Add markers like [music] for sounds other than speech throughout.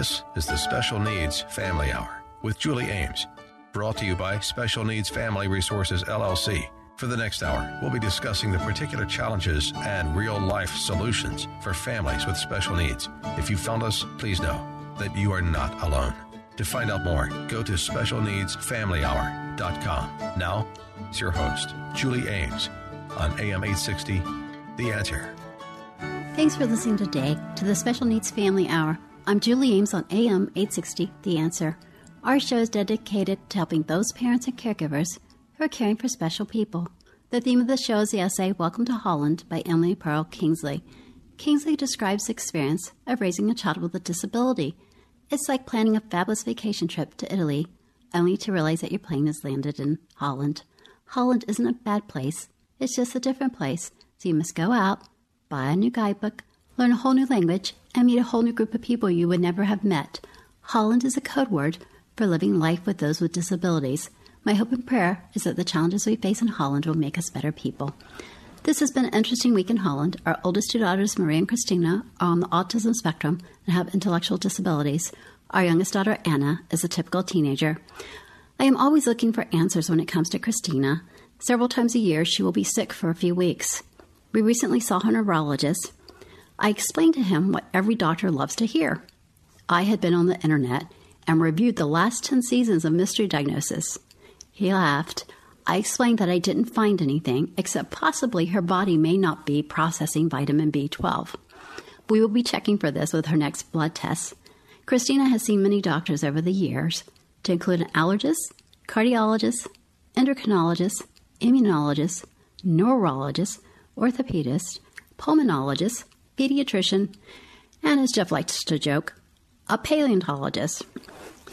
This is the Special Needs Family Hour with Julie Ames, brought to you by Special Needs Family Resources LLC. For the next hour, we'll be discussing the particular challenges and real life solutions for families with special needs. If you found us, please know that you are not alone. To find out more, go to specialneedsfamilyhour.com. Now, it's your host, Julie Ames, on AM 860, The Answer. Thanks for listening today to the Special Needs Family Hour. I'm Julie Ames on AM 860, The Answer. Our show is dedicated to helping those parents and caregivers who are caring for special people. The theme of the show is the essay Welcome to Holland by Emily Pearl Kingsley. Kingsley describes the experience of raising a child with a disability. It's like planning a fabulous vacation trip to Italy, only to realize that your plane has landed in Holland. Holland isn't a bad place, it's just a different place, so you must go out, buy a new guidebook, learn a whole new language, and meet a whole new group of people you would never have met. Holland is a code word for living life with those with disabilities. My hope and prayer is that the challenges we face in Holland will make us better people. This has been an interesting week in Holland. Our oldest two daughters, Maria and Christina, are on the autism spectrum and have intellectual disabilities. Our youngest daughter, Anna, is a typical teenager. I am always looking for answers when it comes to Christina. Several times a year, she will be sick for a few weeks. We recently saw her neurologist. I explained to him what every doctor loves to hear. I had been on the internet and reviewed the last 10 seasons of Mystery Diagnosis. He laughed. I explained that I didn't find anything, except possibly her body may not be processing vitamin B12. We will be checking for this with her next blood test. Christina has seen many doctors over the years, to include an allergist, cardiologist, endocrinologist, immunologist, neurologist, orthopedist, pulmonologist, pediatrician, and as Jeff likes to joke, a paleontologist.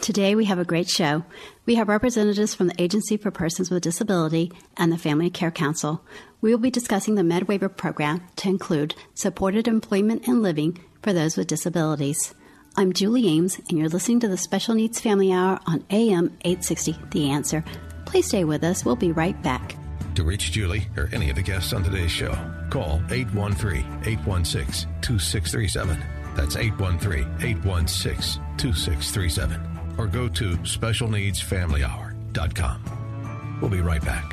Today we have a great show. We have representatives from the Agency for Persons with Disability and the Family Care Council. We will be discussing the MedWaiver program to include supported employment and living for those with disabilities. I'm Julie Ames, and you're listening to the Special Needs Family Hour on AM 860 The Answer. Please stay with us. We'll be right back. To reach Julie or any of the guests on today's show, call 813 816 2637. That's 813 816 2637 or go to specialneedsfamilyhour.com. We'll be right back.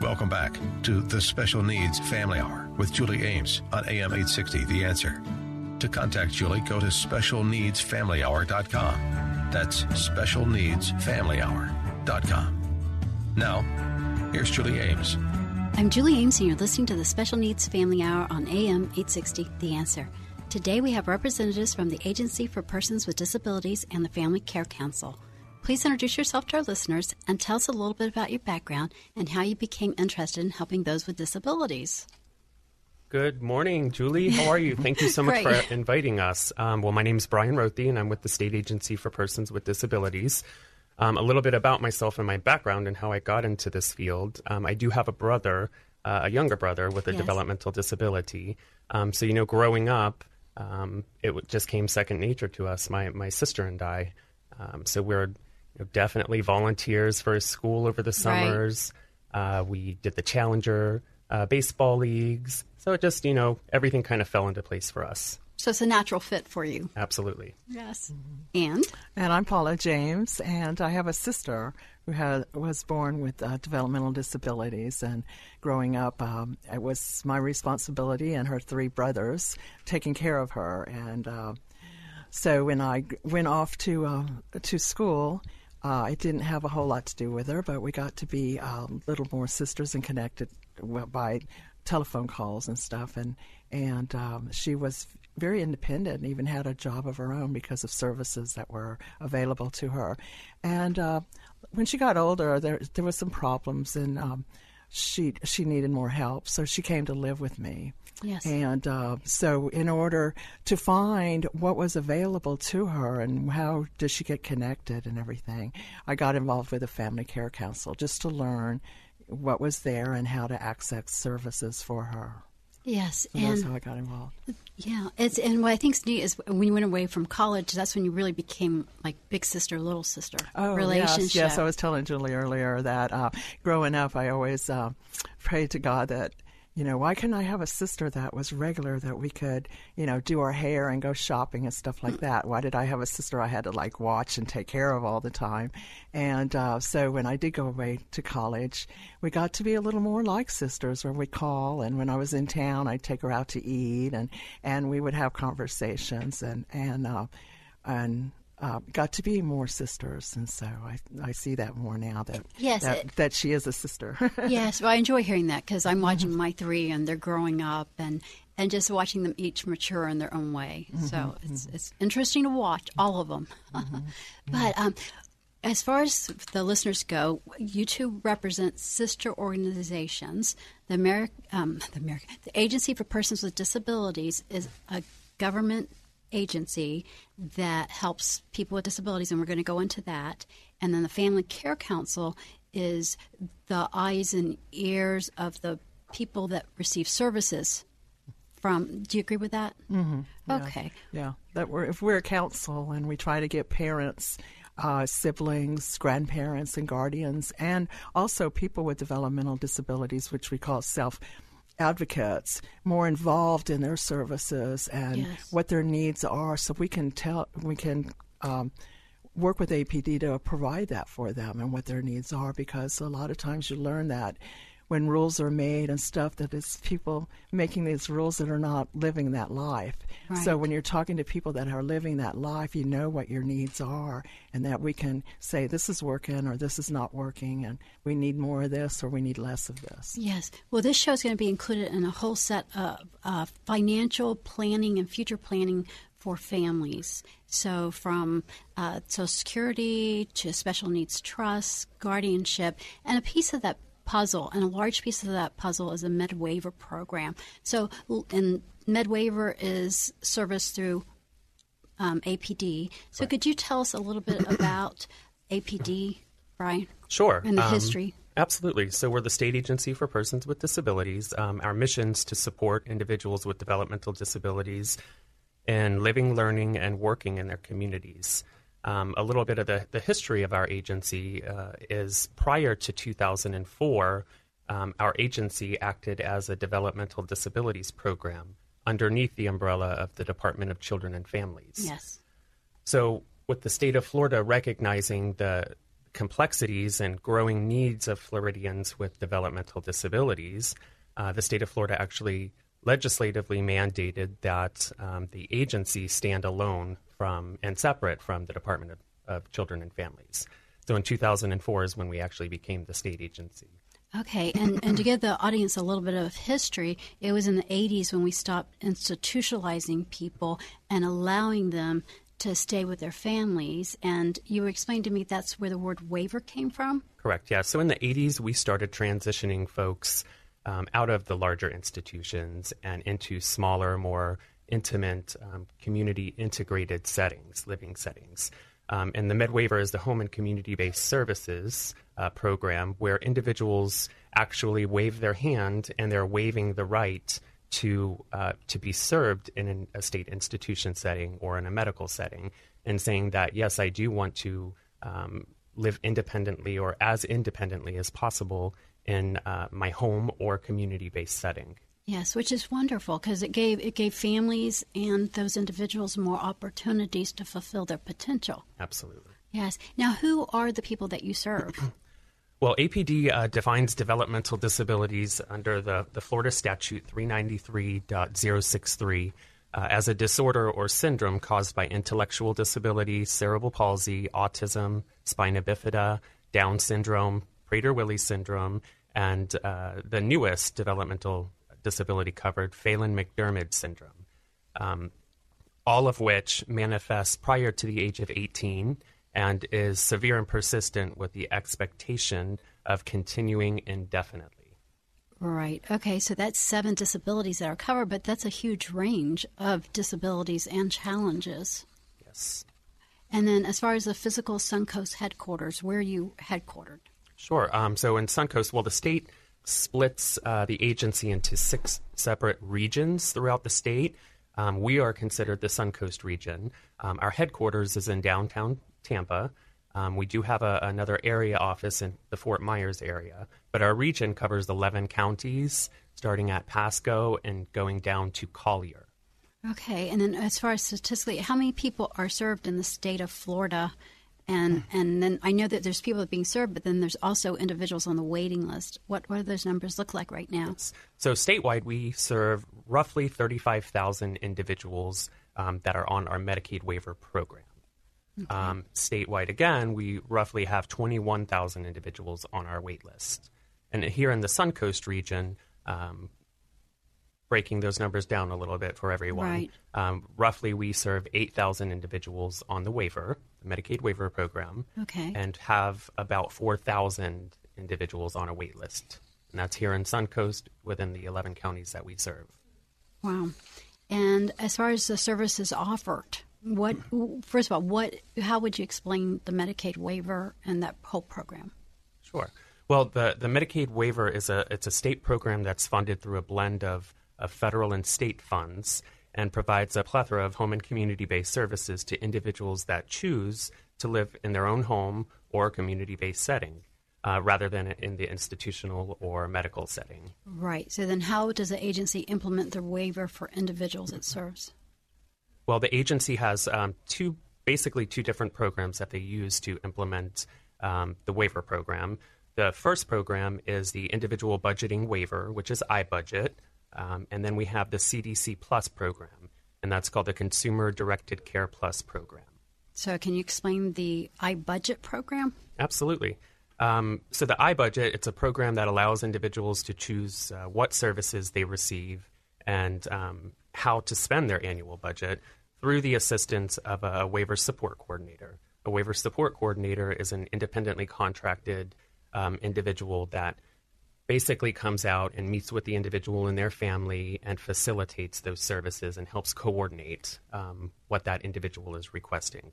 Welcome back to the Special Needs Family Hour with Julie Ames on AM 860 The Answer. To contact Julie, go to specialneedsfamilyhour.com. That's specialneedsfamilyhour.com. Now, here's Julie Ames. I'm Julie Ames, and you're listening to the Special Needs Family Hour on AM 860 The Answer. Today we have representatives from the Agency for Persons with Disabilities and the Family Care Council. Please introduce yourself to our listeners and tell us a little bit about your background and how you became interested in helping those with disabilities. Good morning, Julie. How are you? Thank you so [laughs] much for inviting us. Um, well, my name is Brian Rothey, and I'm with the State Agency for Persons with Disabilities. Um, a little bit about myself and my background and how I got into this field. Um, I do have a brother, uh, a younger brother with a yes. developmental disability. Um, so, you know, growing up, um, it just came second nature to us, my, my sister and I. Um, so we're you know, definitely volunteers for school over the summers. Right. Uh, we did the Challenger uh, baseball leagues. So it just, you know, everything kind of fell into place for us. So it's a natural fit for you. Absolutely. Yes. Mm-hmm. And? And I'm Paula James, and I have a sister who had, was born with uh, developmental disabilities. And growing up, um, it was my responsibility and her three brothers taking care of her. And uh, so when I went off to uh, to school, uh, I didn't have a whole lot to do with her, but we got to be um, little more sisters and connected by telephone calls and stuff. And and um, she was very independent and even had a job of her own because of services that were available to her. And uh, when she got older, there there was some problems, and um, she she needed more help, so she came to live with me. Yes. And uh, so, in order to find what was available to her and how did she get connected and everything, I got involved with a family care council just to learn what was there and how to access services for her. Yes, so and that's how I got involved. Yeah, it's and what I think is neat is when you went away from college. That's when you really became like big sister, little sister oh, relationship. Yes, yes. I was telling Julie earlier that uh, growing up, I always uh, prayed to God that you know, why couldn't I have a sister that was regular that we could, you know, do our hair and go shopping and stuff like that? Why did I have a sister I had to like watch and take care of all the time? And uh, so when I did go away to college, we got to be a little more like sisters, where we call. And when I was in town, I'd take her out to eat, and and we would have conversations and and uh, and uh, got to be more sisters, and so I, I see that more now that yes, that, it, that she is a sister. [laughs] yes, well, I enjoy hearing that because I'm watching mm-hmm. my three, and they're growing up, and and just watching them each mature in their own way. Mm-hmm, so it's mm-hmm. it's interesting to watch all of them. [laughs] Mm-hmm, but um, as far as the listeners go, you two represent sister organizations. The American, um, [laughs] the American, the Agency for Persons with Disabilities is a government agency that helps people with disabilities, and we're going to go into that. And then the Family Care Council is the eyes and ears of the people that receive services from. Do you agree with that? Mm-hmm. Yeah. Okay. Yeah, that we're if we're a council and we try to get parents. Uh, siblings, grandparents, and guardians, and also people with developmental disabilities, which we call self advocates more involved in their services and yes. what their needs are so we can tell we can um, work with APD to provide that for them and what their needs are because a lot of times you learn that when rules are made and stuff that it's people making these rules that are not living that life. Right. So when you're talking to people that are living that life, you know what your needs are and that we can say this is working or this is not working and we need more of this or we need less of this. Yes. Well, this show is going to be included in a whole set of uh, financial planning and future planning for families. So, from uh, Social Security to special needs trust, guardianship, and a piece of that puzzle, and a large piece of that puzzle is a med waiver program. So, and med waiver is serviced through um, APD. So, right. could you tell us a little bit about APD, Brian? Sure. And the um, history. Absolutely. So, we're the state agency for persons with disabilities. Um, our mission is to support individuals with developmental disabilities in living, learning, and working in their communities. Um, a little bit of the, the history of our agency uh, is prior to 2004, um, our agency acted as a developmental disabilities program underneath the umbrella of the Department of Children and Families. Yes. So, with the state of Florida recognizing the complexities and growing needs of Floridians with developmental disabilities, uh, the state of Florida actually legislatively mandated that um, the agency stand alone from and separate from the Department of, of Children and Families. So in 2004 is when we actually became the state agency. Okay, and, and to give the audience a little bit of history, it was in the 80s when we stopped institutionalizing people and allowing them to stay with their families. And you explained to me that's where the word waiver came from? Correct, yeah. So in the 80s, we started transitioning folks um, out of the larger institutions and into smaller, more intimate, um, community integrated settings, living settings. Um, and the MedWaiver is the home and community based services uh, program where individuals actually wave their hand and they're waiving the right to uh, to be served in an, a state institution setting or in a medical setting, and saying that yes, I do want to um, live independently or as independently as possible in uh, my home or community based setting. Yes, which is wonderful because it gave it gave families and those individuals more opportunities to fulfill their potential. Absolutely. Yes. Now, who are the people that you serve? [clears throat] well, APD uh, defines developmental disabilities under the, the Florida Statute 393.063 uh, as a disorder or syndrome caused by intellectual disability, cerebral palsy, autism, spina bifida, Down syndrome, Prader-Willi syndrome, and uh, the newest developmental disability covered Phelan McDermid syndrome, um, all of which manifests prior to the age of 18 and is severe and persistent with the expectation of continuing indefinitely. Right. Okay. So that's seven disabilities that are covered, but that's a huge range of disabilities and challenges. Yes. And then, as far as the physical Suncoast headquarters, where are you headquartered? Sure. Um, so in Suncoast, well, the state splits uh, the agency into six separate regions throughout the state. Um, we are considered the Suncoast region. Um, our headquarters is in downtown Tampa. Um, we do have a, another area office in the Fort Myers area, but our region covers 11 counties, starting at Pasco and going down to Collier. Okay, and then as far as statistically, how many people are served in the state of Florida? And and then I know that there's people being served, but then there's also individuals on the waiting list. What what do those numbers look like right now? So statewide, we serve roughly 35,000 individuals um, that are on our Medicaid waiver program. Okay. Um, statewide, again, we roughly have 21,000 individuals on our wait list. And here in the Suncoast region, um, breaking those numbers down a little bit for everyone, right. um, roughly we serve 8,000 individuals on the waiver, the Medicaid waiver program, okay. and have about 4,000 individuals on a wait list. And that's here in Suncoast within the 11 counties that we serve. Wow. And as far as the services offered, what first of all, what how would you explain the Medicaid waiver and that whole program? Sure. Well, the, the Medicaid waiver is a it's a state program that's funded through a blend of, of federal and state funds and provides a plethora of home and community based services to individuals that choose to live in their own home or community based setting. Uh, rather than in the institutional or medical setting. Right. So then, how does the agency implement the waiver for individuals it serves? Well, the agency has um, two, basically two different programs that they use to implement um, the waiver program. The first program is the individual budgeting waiver, which is iBudget, um, and then we have the CDC Plus program, and that's called the Consumer Directed Care Plus program. So, can you explain the iBudget program? Absolutely. Um, so, the iBudget it's a program that allows individuals to choose uh, what services they receive and um, how to spend their annual budget through the assistance of a waiver support coordinator. A waiver support coordinator is an independently contracted um, individual that basically comes out and meets with the individual and their family and facilitates those services and helps coordinate um, what that individual is requesting.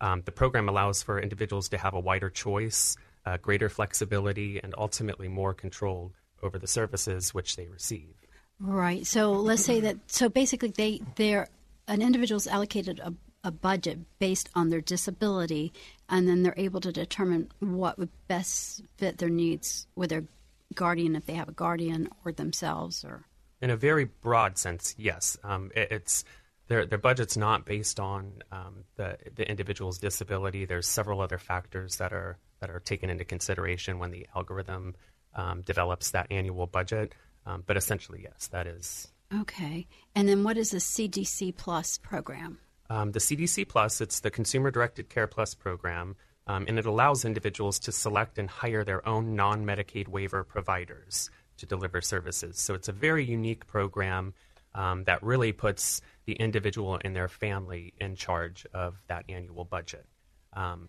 Um, the program allows for individuals to have a wider choice, uh, greater flexibility, and ultimately more control over the services which they receive. Right. So let's say that. So basically, they they're an individual's allocated a, a budget based on their disability, and then they're able to determine what would best fit their needs with their guardian, if they have a guardian, or themselves, or. In a very broad sense, yes. Um, it, it's their their budget's not based on um, the the individual's disability. There's several other factors that are that are taken into consideration when the algorithm um, develops that annual budget. Um, but essentially, yes, that is. Okay. And then what is the CDC Plus program? Um, the CDC Plus, it's the Consumer Directed Care Plus program, um, and it allows individuals to select and hire their own non Medicaid waiver providers to deliver services. So it's a very unique program um, that really puts the individual and their family in charge of that annual budget. Um,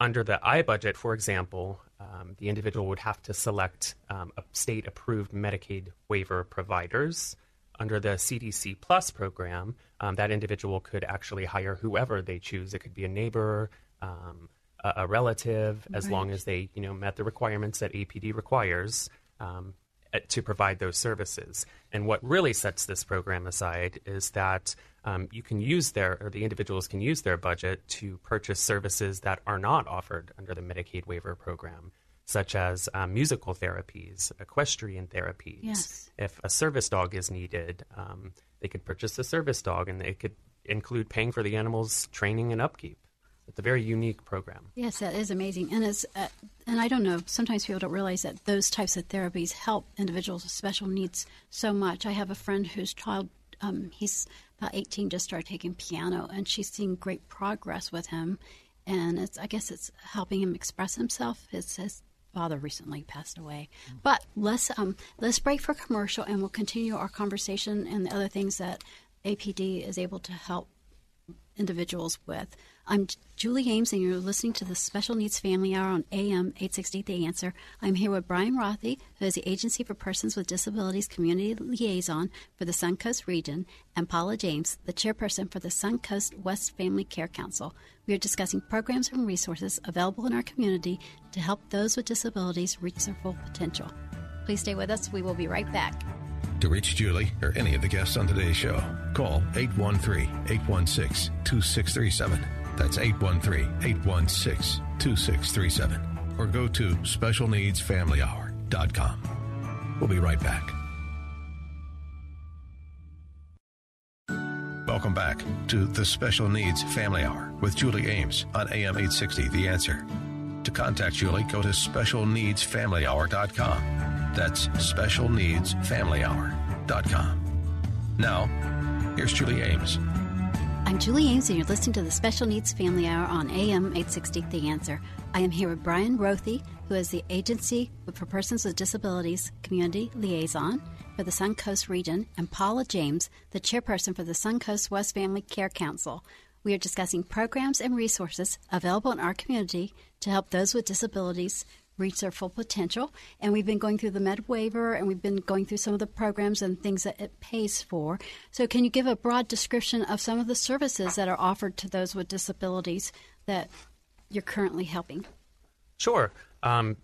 under the iBudget, for example, um, the individual would have to select um, a state approved Medicaid waiver providers. Under the CDC Plus program, um, that individual could actually hire whoever they choose. It could be a neighbor, um, a, a, relative, as right. long as they you know met the requirements that APD requires um, to provide those services. And what really sets this program aside is that um, you can use their, or the individuals can use their budget to purchase services that are not offered under the Medicaid waiver program, such as um, musical therapies, equestrian therapies. Yes. If a service dog is needed, um, they could purchase a service dog, and it could include paying for the animal's training and upkeep. It's a very unique program. Yes, that is amazing, and it's uh, and I don't know. Sometimes people don't realize that those types of therapies help individuals with special needs so much. I have a friend whose child, um, he's about 18, just started taking piano, and she's seeing great progress with him. And it's, I guess it's helping him express himself. His, his father recently passed away. But let's um, let's break for commercial, and we'll continue our conversation and the other things that APD is able to help individuals with. I'm Julie Ames, and you're listening to the Special Needs Family Hour on AM 860 The Answer. I'm here with Brian Rothey, who is the Agency for Persons with Disabilities Community Liaison for the Suncoast region, and Paula James, the chairperson for the Suncoast West Family Care Council. We are discussing programs and resources available in our community to help those with disabilities reach their full potential. Please stay with us. We will be right back. To reach Julie or any of the guests on today's show, call 813 816 2637. That's 813-816-2637 or go to specialneedsfamilyhour.com. We'll be right back. Welcome back to the Special Needs Family Hour with Julie Ames on AM 860 The Answer. To contact Julie, go to specialneedsfamilyhour.com. That's specialneedsfamilyhour.com. Now, here's Julie Ames I'm Julie Ames, and you're listening to the Special Needs Family Hour on AM 860 The Answer. I am here with Brian Rothey, who is the Agency for Persons with Disabilities Community Liaison for the Suncoast region, and Paula James, the chairperson for the Suncoast West Family Care Council. We are discussing programs and resources available in our community to help those with disabilities reach their full potential. And we've been going through the med waiver and we've been going through some of the programs and things that it pays for. So, can you give a broad description of some of the services that are offered to those with disabilities that you're currently helping? Sure. Um,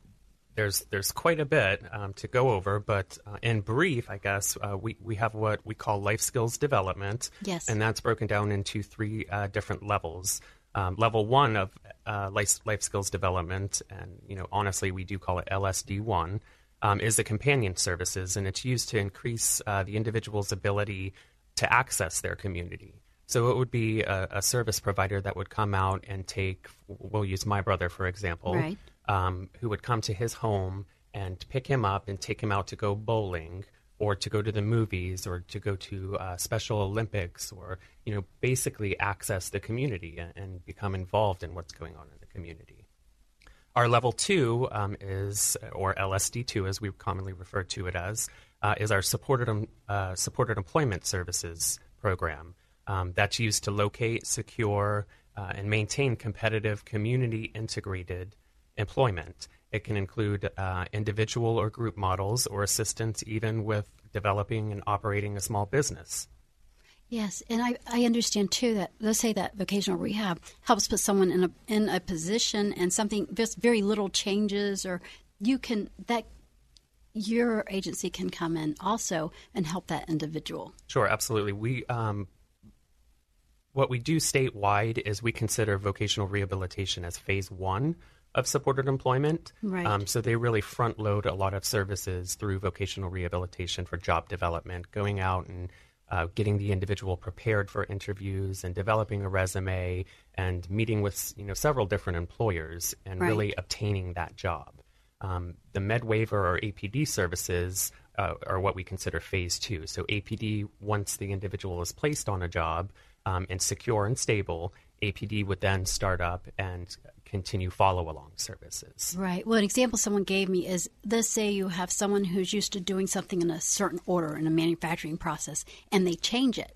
there's there's quite a bit um, to go over, but uh, in brief, I guess uh, we we have what we call life skills development. Yes, and that's broken down into three uh, different levels. Um, level one of uh, life life skills development, and you know honestly, we do call it LSD one, um, is the companion services, and it's used to increase uh, the individual's ability to access their community. So it would be a, a, service provider that would come out and take. We'll use my brother for example. Right um, who would come to his home and pick him up and take him out to go bowling or to go to the movies or to go to uh, Special Olympics or you know basically access the community and, and, become involved in what's going on in the community. Our level two um, is, or LSD two, as we commonly refer to it as, uh, is our supported um, uh, supported employment services program. Um, that's used to locate, secure, uh, and maintain competitive, community integrated employment. It can include uh, individual or group models or assistance even with developing and operating a small business. Yes, and I, I understand too that let's say that vocational rehab helps put someone in a in a position and something just very little changes or you can that your agency can come in also and help that individual. Sure, absolutely. We um, what we do statewide is we consider vocational rehabilitation as phase one of supported employment. Right. Um, so they really front load a lot of services through vocational rehabilitation for job development, going out and uh, getting the individual prepared for interviews and developing a resume and meeting with you know several different employers and right. really obtaining that job. Um, the med waiver or APD services uh, are what we consider phase two. So APD, once the individual is placed on a job um, and secure and stable, APD would then start up and continue follow along services. Right. Well, an example someone gave me is let's say you have someone who's used to doing something in a certain order in a manufacturing process and they change it.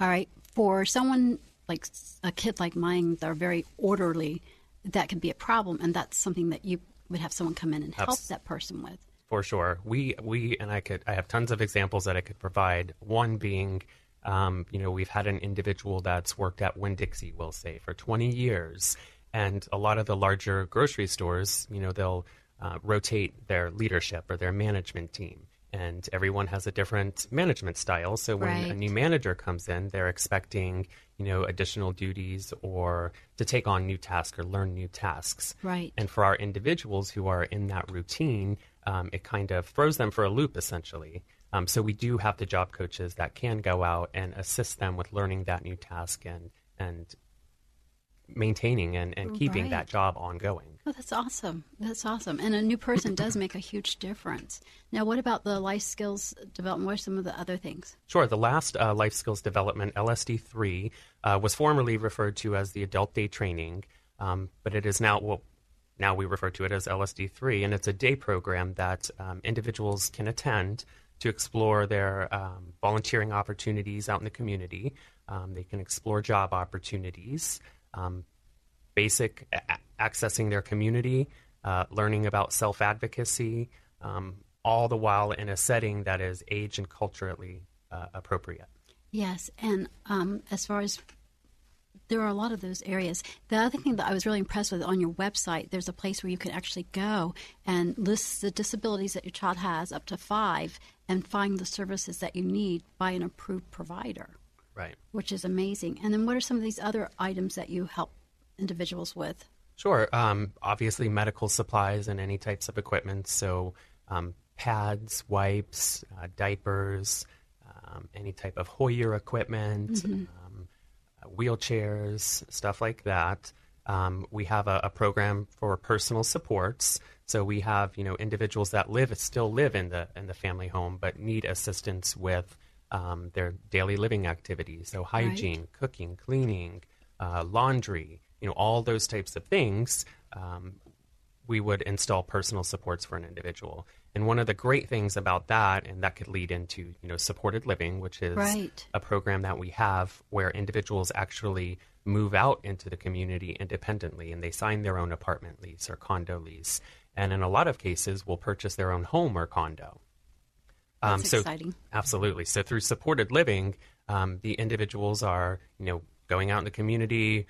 All right. For someone like a kid like mine, they're very orderly, that could be a problem. And that's something that you would have someone come in and help that person with. For sure. We, we, and I could, I have tons of examples that I could provide. One being, um, you know, we've had an individual that's worked at Winn Dixie, we'll say, for 20 years and a lot of the larger grocery stores, you know, they'll uh, rotate their leadership or their management team. And everyone has a different management style. So when right. a new manager comes in, they're expecting, you know, additional duties or to take on new tasks or learn new tasks. Right. And for our individuals who are in that routine, um, it kind of throws them for a loop essentially. Um, so we do have the job coaches that can go out and assist them with learning that new task and and maintaining and, and keeping right. that job ongoing. Oh, that's awesome. That's awesome. And a new person does make a huge difference. Now, what about the life skills development? What are some of the other things? Sure. The last uh, life skills development, LSD 3, uh, was formerly referred to as the adult day training, um, but it is now, well, now we refer to it as LSD 3, and it's a day program that um, individuals can attend to explore their um, volunteering opportunities out in the community. Um, they can explore job opportunities um, basic a- accessing their community, uh, learning about self advocacy, um, all the while in a setting that is age and culturally uh, appropriate. Yes, and um, as far as there are a lot of those areas. The other thing that I was really impressed with on your website, there's a place where you can actually go and list the disabilities that your child has up to five and find the services that you need by an approved provider. Right. Which is amazing. And then what are some of these other items that you help individuals with? Sure. Um, obviously, medical supplies and any types of equipment. So, um, pads, wipes, uh, diapers, um, any type of Hoyer equipment, Mm-hmm. um, wheelchairs, stuff like that. Um, we have a, a program for personal supports. So we have you know individuals that live still live in the in the family home, but need assistance with um, their daily living activities. So hygiene, cooking, cleaning, uh, laundry, you know all those types of things. Um, we would install personal supports for an individual. And one of the great things about that, and that could lead into you know supported living, which is Right. a program that we have where individuals actually move out into the community independently and they sign their own apartment lease or condo lease. And in a lot of cases, will purchase their own home or condo. Um, so exciting. absolutely. So through supported living, um, the individuals are you know going out in the community.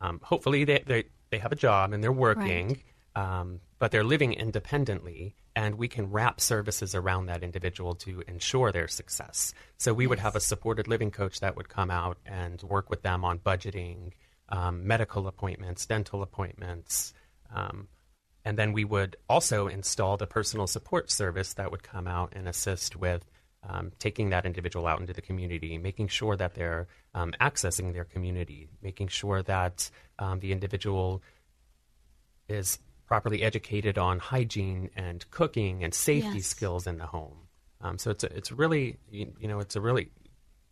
Um, hopefully, they, they they have a job and they're working, um, but they're living independently, and we can wrap services around that individual to ensure their success. So we would have a supported living coach that would come out and work with them on budgeting, um, medical appointments, dental appointments. Um, and then we would also install the personal support service that would come out and assist with um, taking that individual out into the community, making sure that they're um, accessing their community, making sure that um, the individual is properly educated on hygiene and cooking and safety Yes. skills in the home. Um, so it's a, it's really you, you know it's a really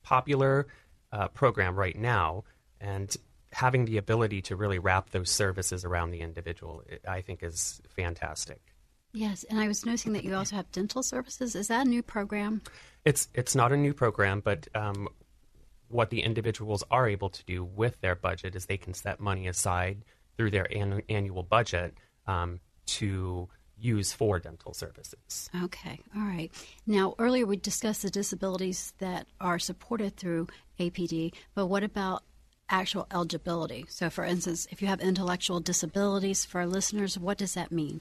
popular uh, program right now, and having the ability to really wrap those services around the individual, I think, is fantastic. Yes, and I was noticing that you also have dental services. Is that a new program? It's it's not a new program, but um, what the individuals are able to do with their budget is they can set money aside through their an- annual budget um, to use for dental services. Okay, all right. Now, earlier we discussed the disabilities that are supported through APD, but what about actual eligibility? So, for instance, if you have intellectual disabilities, for our listeners, what does that mean?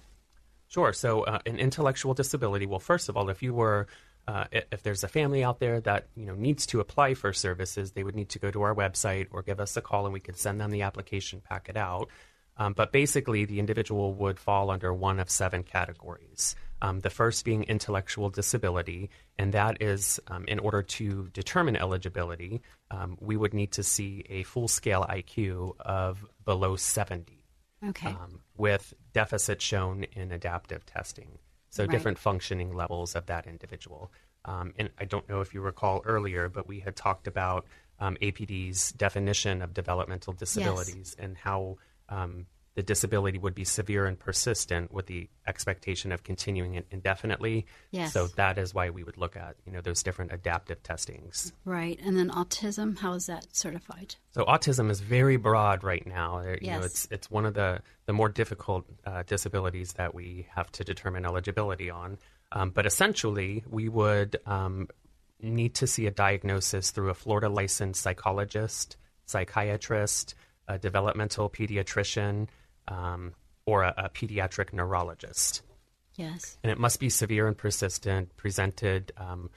Sure. So, uh, an intellectual disability. Well, first of all, if you were, uh, if there's a family out there that you know needs to apply for services, they would need to go to our website or give us a call, and we could send them the application packet out. Um, but basically, the individual would fall under one of seven categories. Um, the first being intellectual disability, and that is um, in order to determine eligibility, um, we would need to see a full scale IQ of below 70 Okay, um, with deficits shown in adaptive testing. So Right. different functioning levels of that individual. Um, and I don't know if you recall earlier, but we had talked about um, APD's definition of developmental disabilities and how um, the disability would be severe and persistent with the expectation of continuing it indefinitely. Yes. So that is why we would look at you know those different adaptive testings. right. And then autism, how is that certified? So autism is very broad right now. There- You know, Yes. it's it's one of the the more difficult uh, disabilities that we have to determine eligibility on. Um, but essentially, we would um, need to see a diagnosis through a Florida licensed psychologist, psychiatrist, a developmental pediatrician, um, or a, a pediatric neurologist Yes. and it must be severe and persistent, presented um,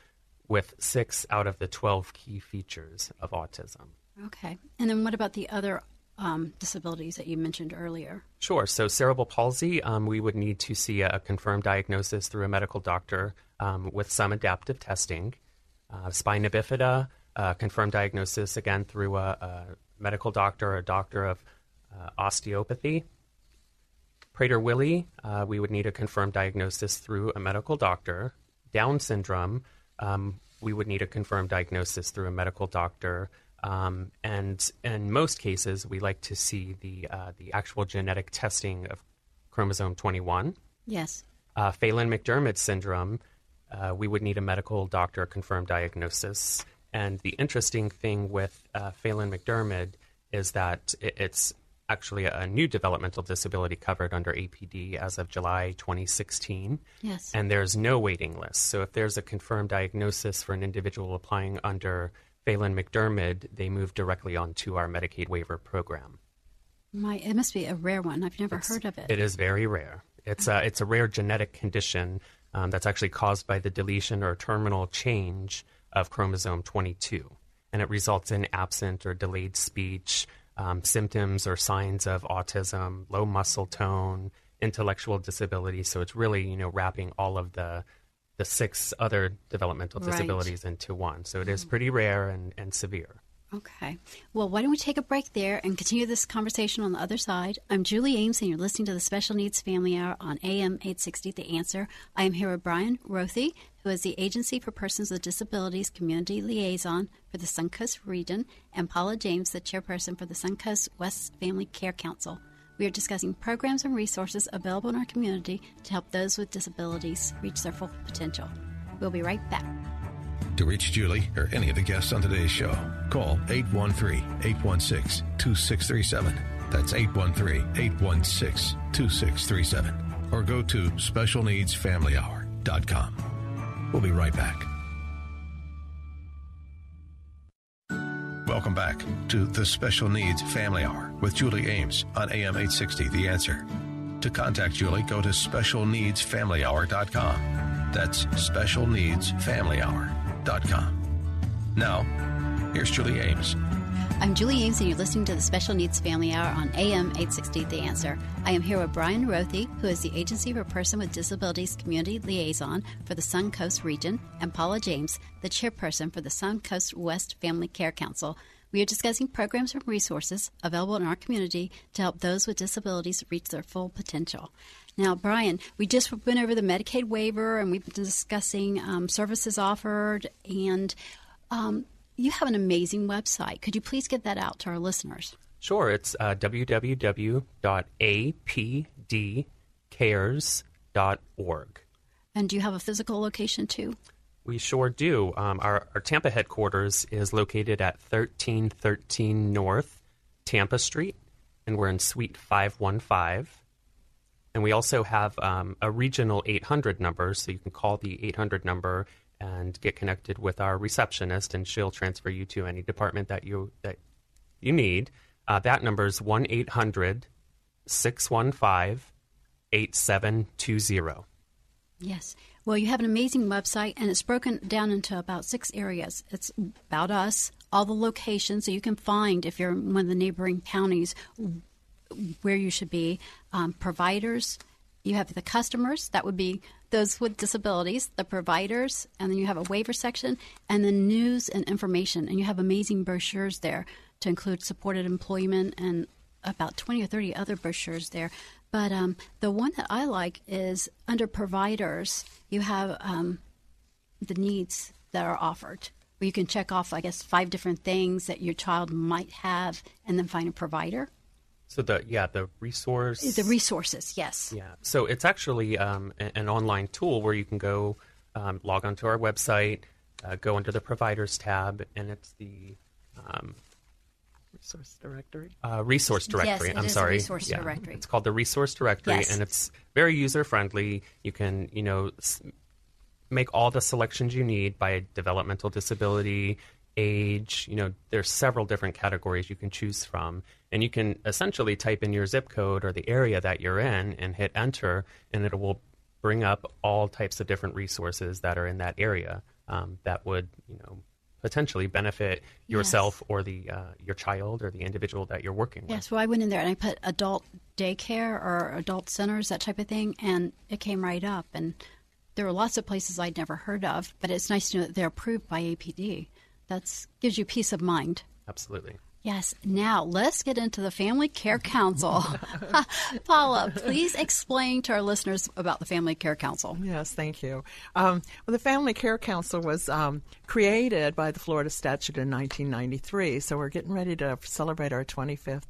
with six out of the 12 key features of autism. Okay. And then what about the other um, disabilities that you mentioned earlier? Sure. So, cerebral palsy, um, we would need to see a, confirmed diagnosis through a medical doctor um, with some adaptive testing. Uh, spina bifida, uh, confirmed diagnosis again through a, a medical doctor, a doctor of uh, osteopathy. Prader-Willi, uh, we would need a confirmed diagnosis through a medical doctor. Down syndrome, um, we would need a confirmed diagnosis through a medical doctor. Um, and in most cases, we like to see the uh, the actual genetic testing of chromosome 21. Yes. Uh, Phelan McDermid syndrome, uh, we would need a medical doctor confirmed diagnosis. And the interesting thing with uh, Phelan McDermid is that it's actually a, new developmental disability covered under APD as of July 2016. Yes. And there's no waiting list. So if there's a confirmed diagnosis for an individual applying under Phelan McDermid, they move directly onto our Medicaid waiver program. My, it must be a rare one. I've never heard of it. It is very rare. It's a, it's a rare genetic condition um, that's actually caused by the deletion or terminal change of chromosome 22. And it results in absent or delayed speech, um, symptoms or signs of autism, low muscle tone, intellectual disability. So it's really, you know, wrapping all of the the six other developmental disabilities right. into one. So it is pretty rare and, and severe. Okay. Well, why don't we take a break there and continue this conversation on the other side? I'm Julie Ames, and you're listening to the Special Needs Family Hour on AM 860 The Answer. I am here with Brian Rothey, who is the Agency for Persons with Disabilities Community Liaison for the Suncoast region, and Paula James, the chairperson for the Suncoast West Family Care Council. We are discussing programs and resources available in our community to help those with disabilities reach their full potential. We'll be right back. To reach Julie or any of the guests on today's show, call 813 816 2637. That's 813 816 2637. Or go to specialneedsfamilyhour.com. We'll be right back. Welcome back to the Special Needs Family Hour with Julie Ames on AM 860 The Answer. To contact Julie, go to specialneedsfamilyhour.com. That's specialneedsfamilyhour.com now, here's Julie Ames. I'm Julie Ames, and you're listening to the Special Needs Family Hour on AM 860 The Answer. I am here with Brian Rothey, who is the Agency for Person with Disabilities Community Liaison for the Suncoast region, and Paula James, the chairperson for the Suncoast West Family Care Council. We are discussing programs and resources available in our community to help those with disabilities reach their full potential. Now, Brian, we just went over the Medicaid waiver and we've been discussing um, services offered, and um, you have an amazing website. Could you please get that out to our listeners? Sure. It's uh, www.apdcares.org. And do you have a physical location too? We sure do. Um, our, our Tampa headquarters is located at 1313 North Tampa Street, and we're in Suite 515. And we also have um, a regional 800 number, so you can call the 800 number and get connected with our receptionist, and she'll transfer you to any department that you that you need. Uh, that number is 1 800 615 8720. Yes. Well, you have an amazing website, and it's broken down into about six areas. It's about us, all the locations, so you can find if you're in one of the neighboring counties where you should be. Um, providers, you have the customers, that would be those with disabilities, the providers, and then you have a waiver section, and then news and information. And you have amazing brochures there to include supported employment and about 20 or 30 other brochures there. But um, the one that I like is under providers, you have um, the needs that are offered. Where you can check off, I guess, five different things that your child might have and then find a provider. So the yeah the resource. The resources yes. Yeah. So it's actually um, an online tool where you can go um, log onto our website uh, go under the providers tab and it's the um, resource directory? uh, resource directory. yes, I'm sorry. resource yeah, directory. It's called the resource directory yes. and it's very user friendly you can you know s- make all the selections you need by developmental disability age. You know, there's several different categories you can choose from, and you can essentially type in your zip code or the area that you're in and hit enter, and it will bring up all types of different resources that are in that area um, that would, you know, potentially benefit yourself yes. or the uh, your child or the individual that you're working with. Yes, well, I went in there and I put adult daycare or adult centers, that type of thing, and it came right up. And there were lots of places I'd never heard of, but it's nice to know that they're approved by APD. That gives you peace of mind. Absolutely. Yes. Now let's get into the Family Care Council. [laughs] Paula, please explain to our listeners about the Family Care Council. Yes, thank you. Um, well, the Family Care Council was um, created by the Florida statute in 1993, so we're getting ready to celebrate our 25th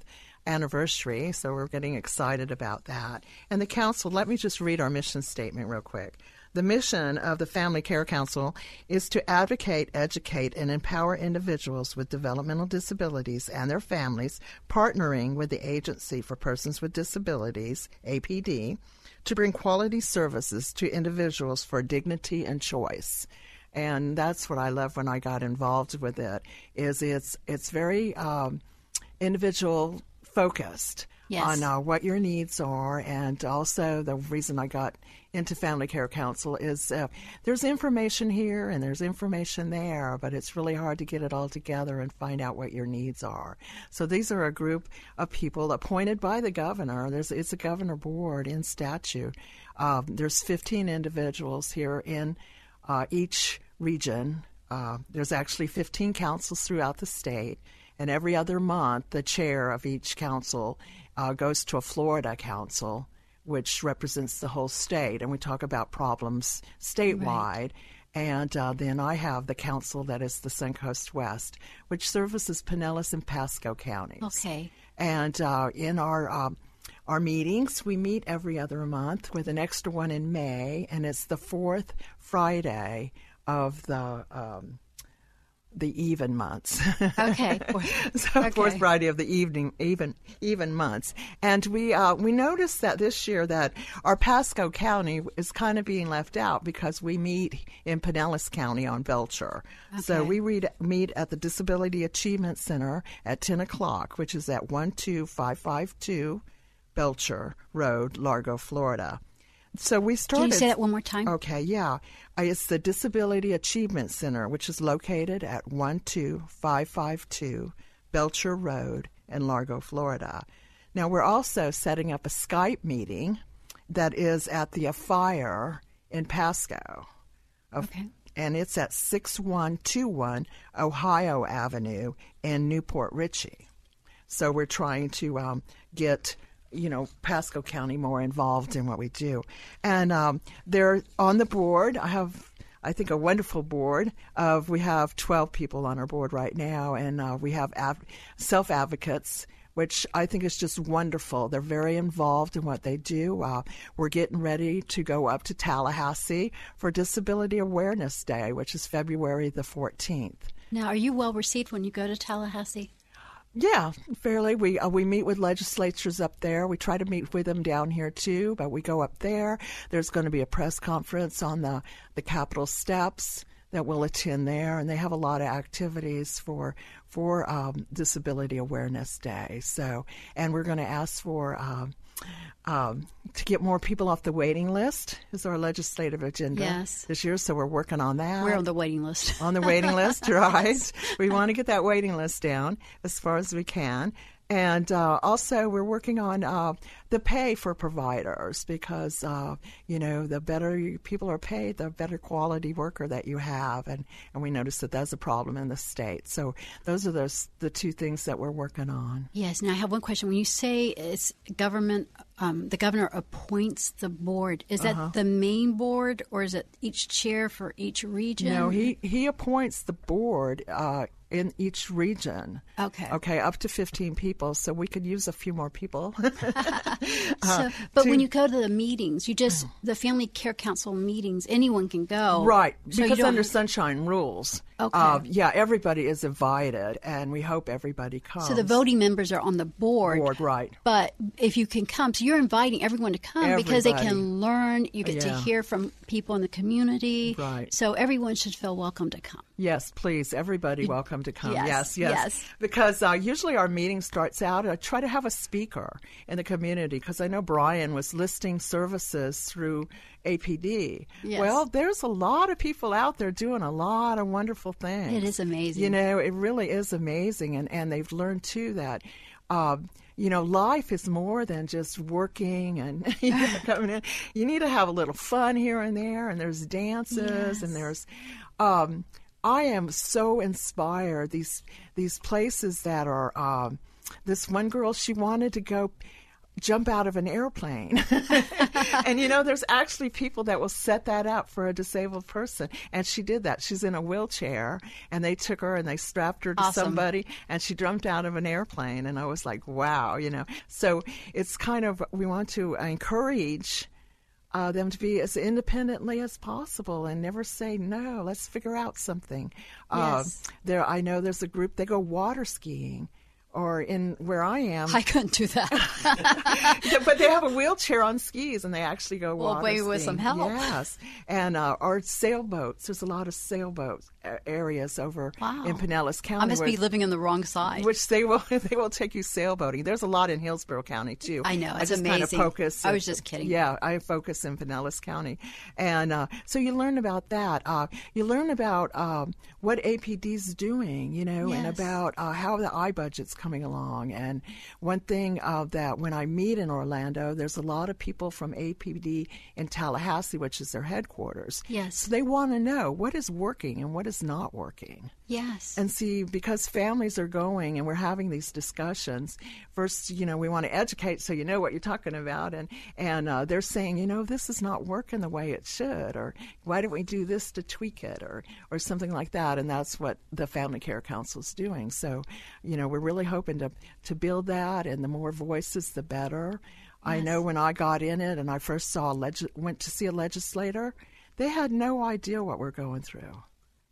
anniversary, so we're getting excited about that. And the council, let me just read our mission statement real quick. The mission of the Family Care Council is to advocate, educate, and empower individuals with developmental disabilities and their families, partnering with the Agency for Persons with Disabilities, APD, to bring quality services to individuals for dignity and choice and that's what I love when I got involved with it. Is it's it's very um, individual focused yes. on uh, what your needs are, and also the reason I got into Family Care Council is uh, there's information here and there's information there, but it's really hard to get it all together and find out what your needs are. So these are a group of people appointed by the governor. There's it's a governor board in statute. Um, there's 15 individuals here in uh, each region. Uh, there's actually 15 councils throughout the state, and every other month, the chair of each council uh, goes to a Florida council, which represents the whole state, and we talk about problems statewide. Right. And uh, then I have the council that is the Suncoast West, which services Pinellas and Pasco counties. Okay. And uh, in our um, our meetings, we meet every other month with an extra one in May, and it's the fourth Friday of the um, the even months. Okay. [laughs] so okay. fourth Friday of the evening even even months. And we uh, we noticed that this year that our Pasco County is kind of being left out because we meet in Pinellas County on Belcher. Okay. So we read, meet at the Disability Achievement Center at ten o'clock, which is at one two five five two Belcher Road, Largo, Florida. So we started. Can you say that one more time? Okay, yeah. Uh, it's the Disability Achievement Center, which is located at 12552 Belcher Road in Largo, Florida. Now, we're also setting up a Skype meeting that is at the Fire in Pasco. Okay. And it's at 6121 Ohio Avenue in New Port Richey. So we're trying to um, get you know, Pasco County more involved in what we do. And um, they're on the board. I have, I think, a wonderful board of, we have 12 people on our board right now, and uh, we have av- self advocates. Which I think is just wonderful. They're very involved in what they do. Uh, we're getting ready to go up to Tallahassee for Disability Awareness Day, which is February the 14th. Now, are you well received when you go to Tallahassee? Yeah, fairly. We uh, we meet with legislatures up there. We try to meet with them down here too, but we go up there. There's going to be a press conference on the the Capitol steps that we'll attend there, and they have a lot of activities for for um, Disability Awareness Day. So, and we're going to ask for. Um, um, to get more people off the waiting list is our legislative agenda yes. this year. So we're working on that. We're on the waiting list. on the waiting list, [laughs] right? we want to get that waiting list down as far as we can. And uh, also, we're working on uh, the pay for providers because, uh, you know, the better people are paid, the better quality worker that you have. And, and we notice that that's a problem in the state. So those are those, the two things that we're working on. Yes. Now, I have one question. When you say it's government, um, the governor appoints the board, is that uh-huh. the main board or is it each chair for each region? No, he, he appoints the board uh, in each region. Okay. Okay, up to 15 people. So we could use a few more people. [laughs] [laughs] uh, but to, when you go to the meetings, you just, [sighs] the Family Care Council meetings, anyone can go. Right, so because under Sunshine rules. Okay. Uh, yeah, everybody is invited, and we hope everybody comes. So the voting members are on the board. Board, right. But if you can come, so you're inviting everyone to come everybody. because they can learn. You get yeah. to hear from people in the community. Right. So everyone should feel welcome to come. Yes, please. Everybody welcome to come. Yes, yes. yes. yes. Because uh, usually our meeting starts out, I try to have a speaker in the community because I know Brian was listing services through APD. Yes. Well, there's a lot of people out there doing a lot of wonderful things. It is amazing. You know, it really is amazing. And, and they've learned, too, that. Uh, you know, life is more than just working and [laughs] you know, [laughs] coming in. You need to have a little fun here and there, and there's dances yes. and there's um, I am so inspired. These these places that are. Um, this one girl, she wanted to go jump out of an airplane. [laughs] and you know, there's actually people that will set that up for a disabled person. And she did that. She's in a wheelchair and they took her and they strapped her to awesome. somebody and she jumped out of an airplane. And I was like, wow, you know. So it's kind of, we want to encourage uh, them to be as independently as possible and never say no. Let's figure out something. Uh, yes. Uh, there, I know there's a group they go water skiing. Or in where I am, I couldn't do that. [laughs] but they have a wheelchair on skis, and they actually go well, water maybe skiing. with some help. Yes, and uh, or sailboats. There's a lot of sailboats areas over wow. in Pinellas County. I must be living on the wrong side. Which they will [laughs] they will take you sailboating. There's a lot in Hillsborough County too. I know. It's I just amazing. Kind of focus. I was just kidding. Yeah, I focus in Pinellas County, and uh, so you learn about that. Uh, you learn about um, what APD's doing, you know, yes. and about uh, how the iBudget's coming along. And one thing uh, that when I meet in Orlando, there's a lot of people from APD in Tallahassee, which is their headquarters. Yes. So they want to know what is working and what is not working. Yes. And see, because families are going and we're having these discussions, first, you know, we want to educate so you know what you're talking about. And, and uh, they're saying, you know, this is not working the way it should, or why don't we do this to tweak it, or, or something like that. And that's what the Family Care Council is doing. So, you know, we're really hoping to, to build that, and the more voices, the better. Yes. I know when I got in it and I first saw leg- went to see a legislator, they had no idea what we're going through.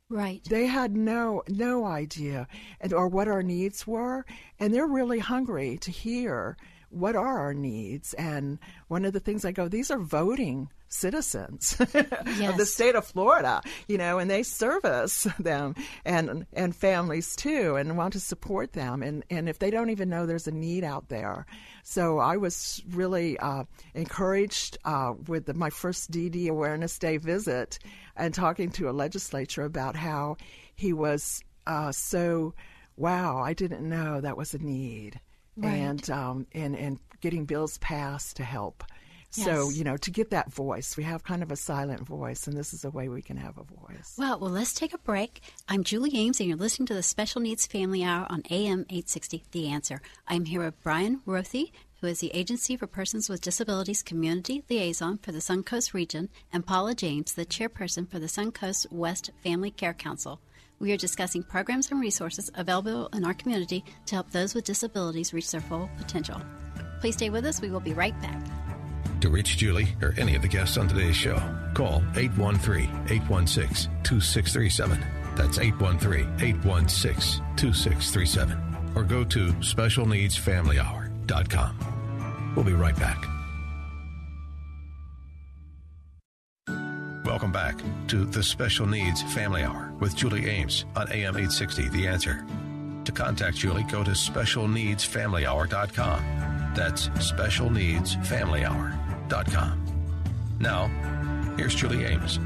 Right. They had no no idea and or what our needs were, and they're really hungry to hear what are our needs. And one of the things I go, these are voting citizens yes. [laughs] of the state of Florida, you know, and they service them and and families too, and want to support them. And and if they don't even know there's a need out there, so I was really uh, encouraged uh, with the, my first DD Awareness Day visit and talking to a legislature about how he was uh, so wow, I didn't know that was a need. Right. And um, and and getting bills passed to help. Yes. So, you know, to get that voice, we have kind of a silent voice, and this is a way we can have a voice. Well, well, let's take a break. I'm Julie Ames, and you're listening to the Special Needs Family Hour on AM 860, The Answer. I'm here with Brian Rothey, who is the Agency for Persons with Disabilities Community Liaison for the Suncoast Region, and Paula James, the Chairperson for the Suncoast West Family Care Council. We are discussing programs and resources available in our community to help those with disabilities reach their full potential. Please stay with us. We will be right back. To reach Julie or any of the guests on today's show, call 813 816 2637. That's 813 816 2637. Or go to specialneedsfamilyhour.com. We'll be right back. Welcome back to the Special Needs Family Hour with Julie Ames on AM 860 The Answer. To contact Julie, go to specialneedsfamilyhour.com. That's specialneedsfamilyhour.com. Now, here's Julie Ames.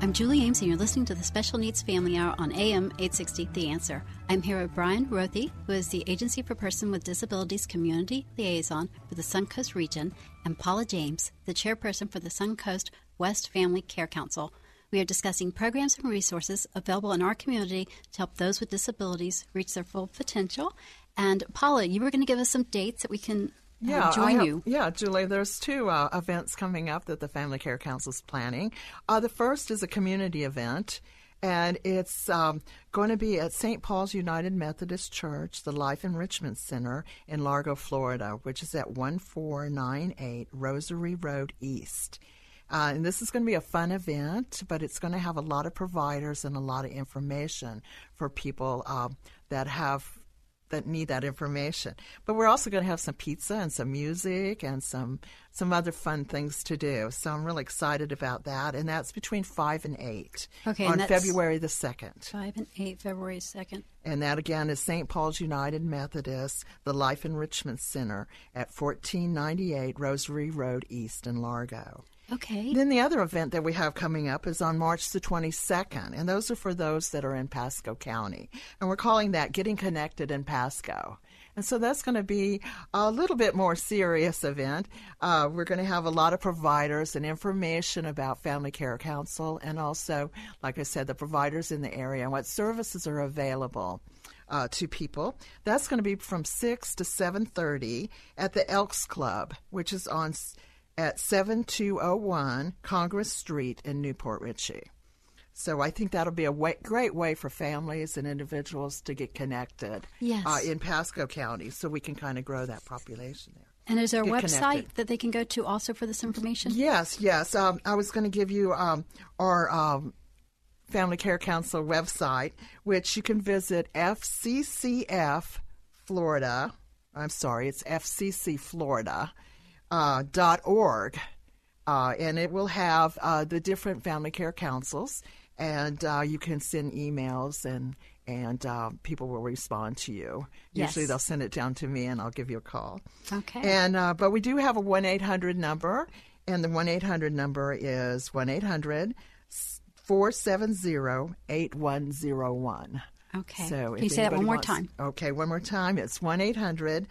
I'm Julie Ames, and you're listening to the Special Needs Family Hour on AM 860 The Answer. I'm here with Brian Rothey, who is the Agency for Person with Disabilities Community Liaison for the Suncoast Region, and Paula James, the Chairperson for the Suncoast West Family Care Council. We are discussing programs and resources available in our community to help those with disabilities reach their full potential. And Paula, you were going to give us some dates that we can yeah, join have, you. Yeah, Julie, there's two uh, events coming up that the Family Care Council is planning. Uh, the first is a community event, and it's um, going to be at St. Paul's United Methodist Church, the Life Enrichment Center in Largo, Florida, which is at 1498 Rosary Road East. Uh, and this is going to be a fun event, but it's going to have a lot of providers and a lot of information for people uh, that have that need that information. But we're also going to have some pizza and some music and some some other fun things to do. So I'm really excited about that, and that's between five and eight. Okay, on February the second. Five and eight, February second. And that again is St. Paul's United Methodist, the Life Enrichment Center at 1498 Rosary Road East in Largo. Okay. Then the other event that we have coming up is on March the 22nd, and those are for those that are in Pasco County. And we're calling that Getting Connected in Pasco. And so that's going to be a little bit more serious event. Uh, we're going to have a lot of providers and information about Family Care Council, and also, like I said, the providers in the area and what services are available. Uh, to people. That's going to be from six to seven thirty at the Elks Club, which is on at 7201 Congress Street in New Port Richey. So I think that'll be a way, great way for families and individuals to get connected yes. uh, in Pasco County so we can kind of grow that population there. And is there a website connected. that they can go to also for this information? Yes, yes. Um, I was going to give you um, our um, Family Care Council website, which you can visit FCCF Florida. I'm sorry, it's FCC Florida dot org, uh, and it will have uh, the different family care councils and uh, you can send emails and and uh, people will respond to you. Yes. Usually they'll send it down to me and I'll give you a call. Okay. And uh, but we do have a one eight hundred number, and the one eight hundred number is one eight hundred four seven zero eight one zero one. Okay. So Can you say that one more wants- time? Okay, one more time. It's one eight hundred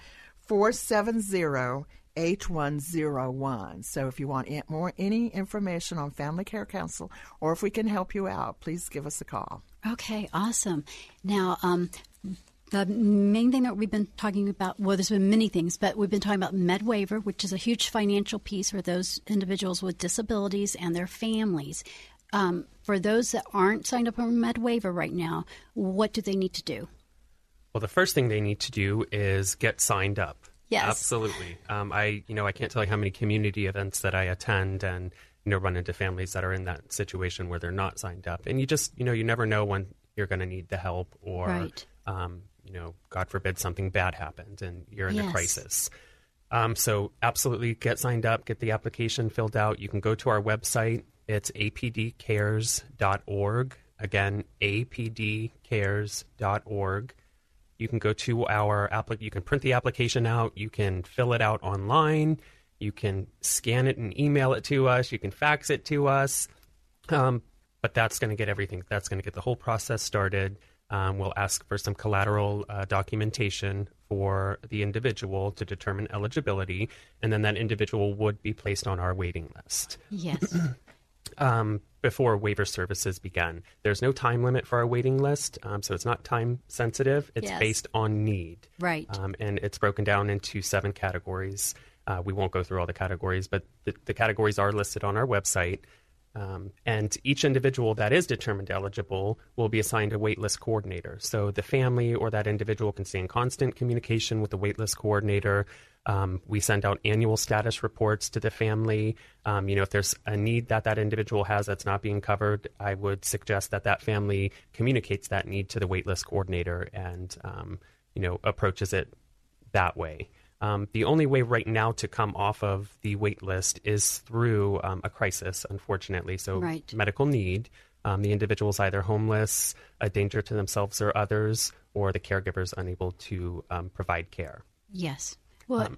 four seven zero. 8101. So if you want more any information on Family Care Council or if we can help you out, please give us a call. Okay, awesome. Now, um, the main thing that we've been talking about, well, there's been many things, but we've been talking about Med Waiver, which is a huge financial piece for those individuals with disabilities and their families. Um, for those that aren't signed up on Med Waiver right now, what do they need to do? Well, the first thing they need to do is get signed up. Yes. absolutely. Um, I, you know, I can't tell you how many community events that I attend and you know run into families that are in that situation where they're not signed up, and you just, you know, you never know when you're going to need the help or, Right. um, you know, God forbid something bad happened and you're in Yes. a crisis. Um, so absolutely get signed up, get the application filled out. You can go to our website. It's apdcares.org. Again, apdcares.org. You can go to our app. You can print the application out. You can fill it out online. You can scan it and email it to us. You can fax it to us. Um, but that's going to get everything. That's going to get the whole process started. Um, we'll ask for some collateral uh, documentation for the individual to determine eligibility, and then that individual would be placed on our waiting list Yes. Um, before waiver services began. There's no time limit for our waiting list, um, so it's not time sensitive. It's Yes. based on need. Right. Um, and it's broken down into seven categories. Uh, we won't go through all the categories, but the, the categories are listed on our website. Um, and each individual that is determined eligible will be assigned a waitlist coordinator. So the family or that individual can stay in constant communication with the waitlist coordinator. Um, we send out annual status reports to the family. Um, you know, if there's a need that that individual has that's not being covered, I would suggest that that family communicates that need to the waitlist coordinator and um, you know approaches it that way. Um, the only way right now to come off of the wait list is through um, a crisis, unfortunately. So, Right. medical need. Um, the individual is either homeless, a danger to themselves or others, or the caregiver is unable to um, provide care. yes. Well, Um,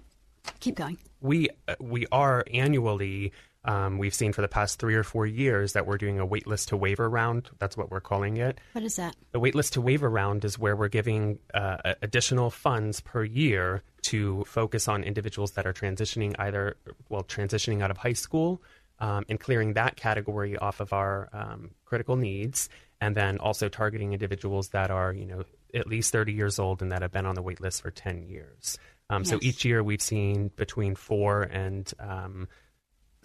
keep going. We uh, we are annually. Um, we've seen for the past three or four years that we're doing a waitlist to waiver round. That's what we're calling it. What is that? The waitlist to waiver round is where we're giving uh, additional funds per year to focus on individuals that are transitioning either, well, transitioning out of high school um, and clearing that category off of our um, critical needs, and then also targeting individuals that are, you know, at least 30 years old and that have been on the waitlist for 10 years. Um, So each year we've seen between four and um,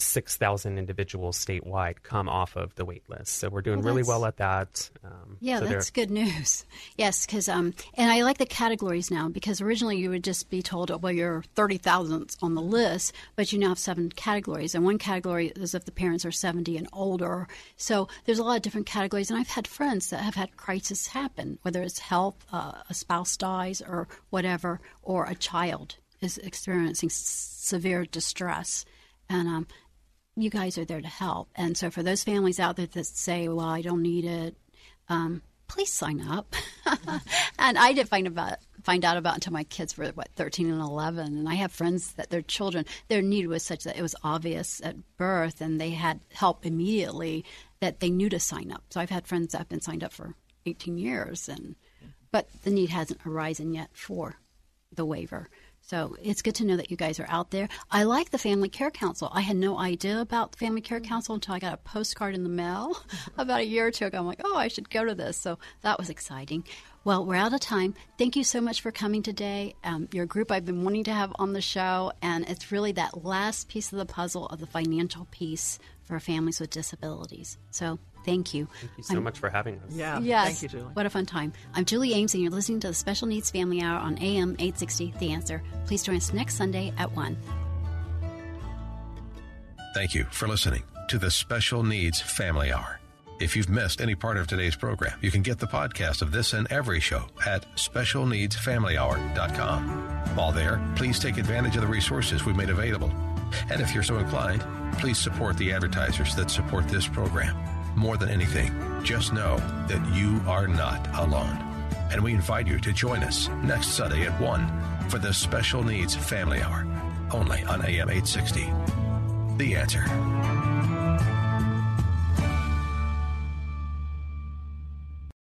6,000 individuals statewide come off of the wait list. So we're doing Well, really well at that. Um, Yeah, so that's good news. [laughs] Yes, because um, and I like the categories now because originally you would just be told, oh, well, you're thirty thousandth on the list, but you now have seven categories, and one category is if the parents are seventy and older. So there's a lot of different categories, and I've had friends that have had crisis happen, whether it's health, uh, a spouse dies, or whatever, or a child is experiencing s- severe distress, and um, you guys are there to help. And so for those families out there that say, well, I don't need it, um, please sign up. [laughs] and I didn't find about find out about until my kids were what 13 and 11 and I have friends that their children their need was such that it was obvious at birth and they had help immediately that they knew to sign up. So I've had friends that have been signed up for 18 years and but the need hasn't arisen yet for the waiver. So it's good to know that you guys are out there. I like the Family Care Council. I had no idea about the Family Care Council until I got a postcard in the mail [laughs] about a year or two ago. I'm like, oh, I should go to this. So that was exciting. Well, we're out of time. Thank you so much for coming today. Um, your group I've been wanting to have on the show, and it's really that last piece of the puzzle of the financial piece for families with disabilities. So thank you. Thank you so much for having us. Yeah. Yes. Thank you, Julie. What a fun time. I'm Julie Ames, and you're listening to the Special Needs Family Hour on AM 860 The Answer. Please join us next Sunday at 1. Thank you for listening to the Special Needs Family Hour. If you've missed any part of today's program, you can get the podcast of this and every show at specialneedsfamilyhour.com. While there, please take advantage of the resources we've made available. And if you're so inclined, please support the advertisers that support this program. More than anything, just know that you are not alone. And we invite you to join us next Sunday at 1 for the Special Needs Family Hour, only on AM 860. The answer.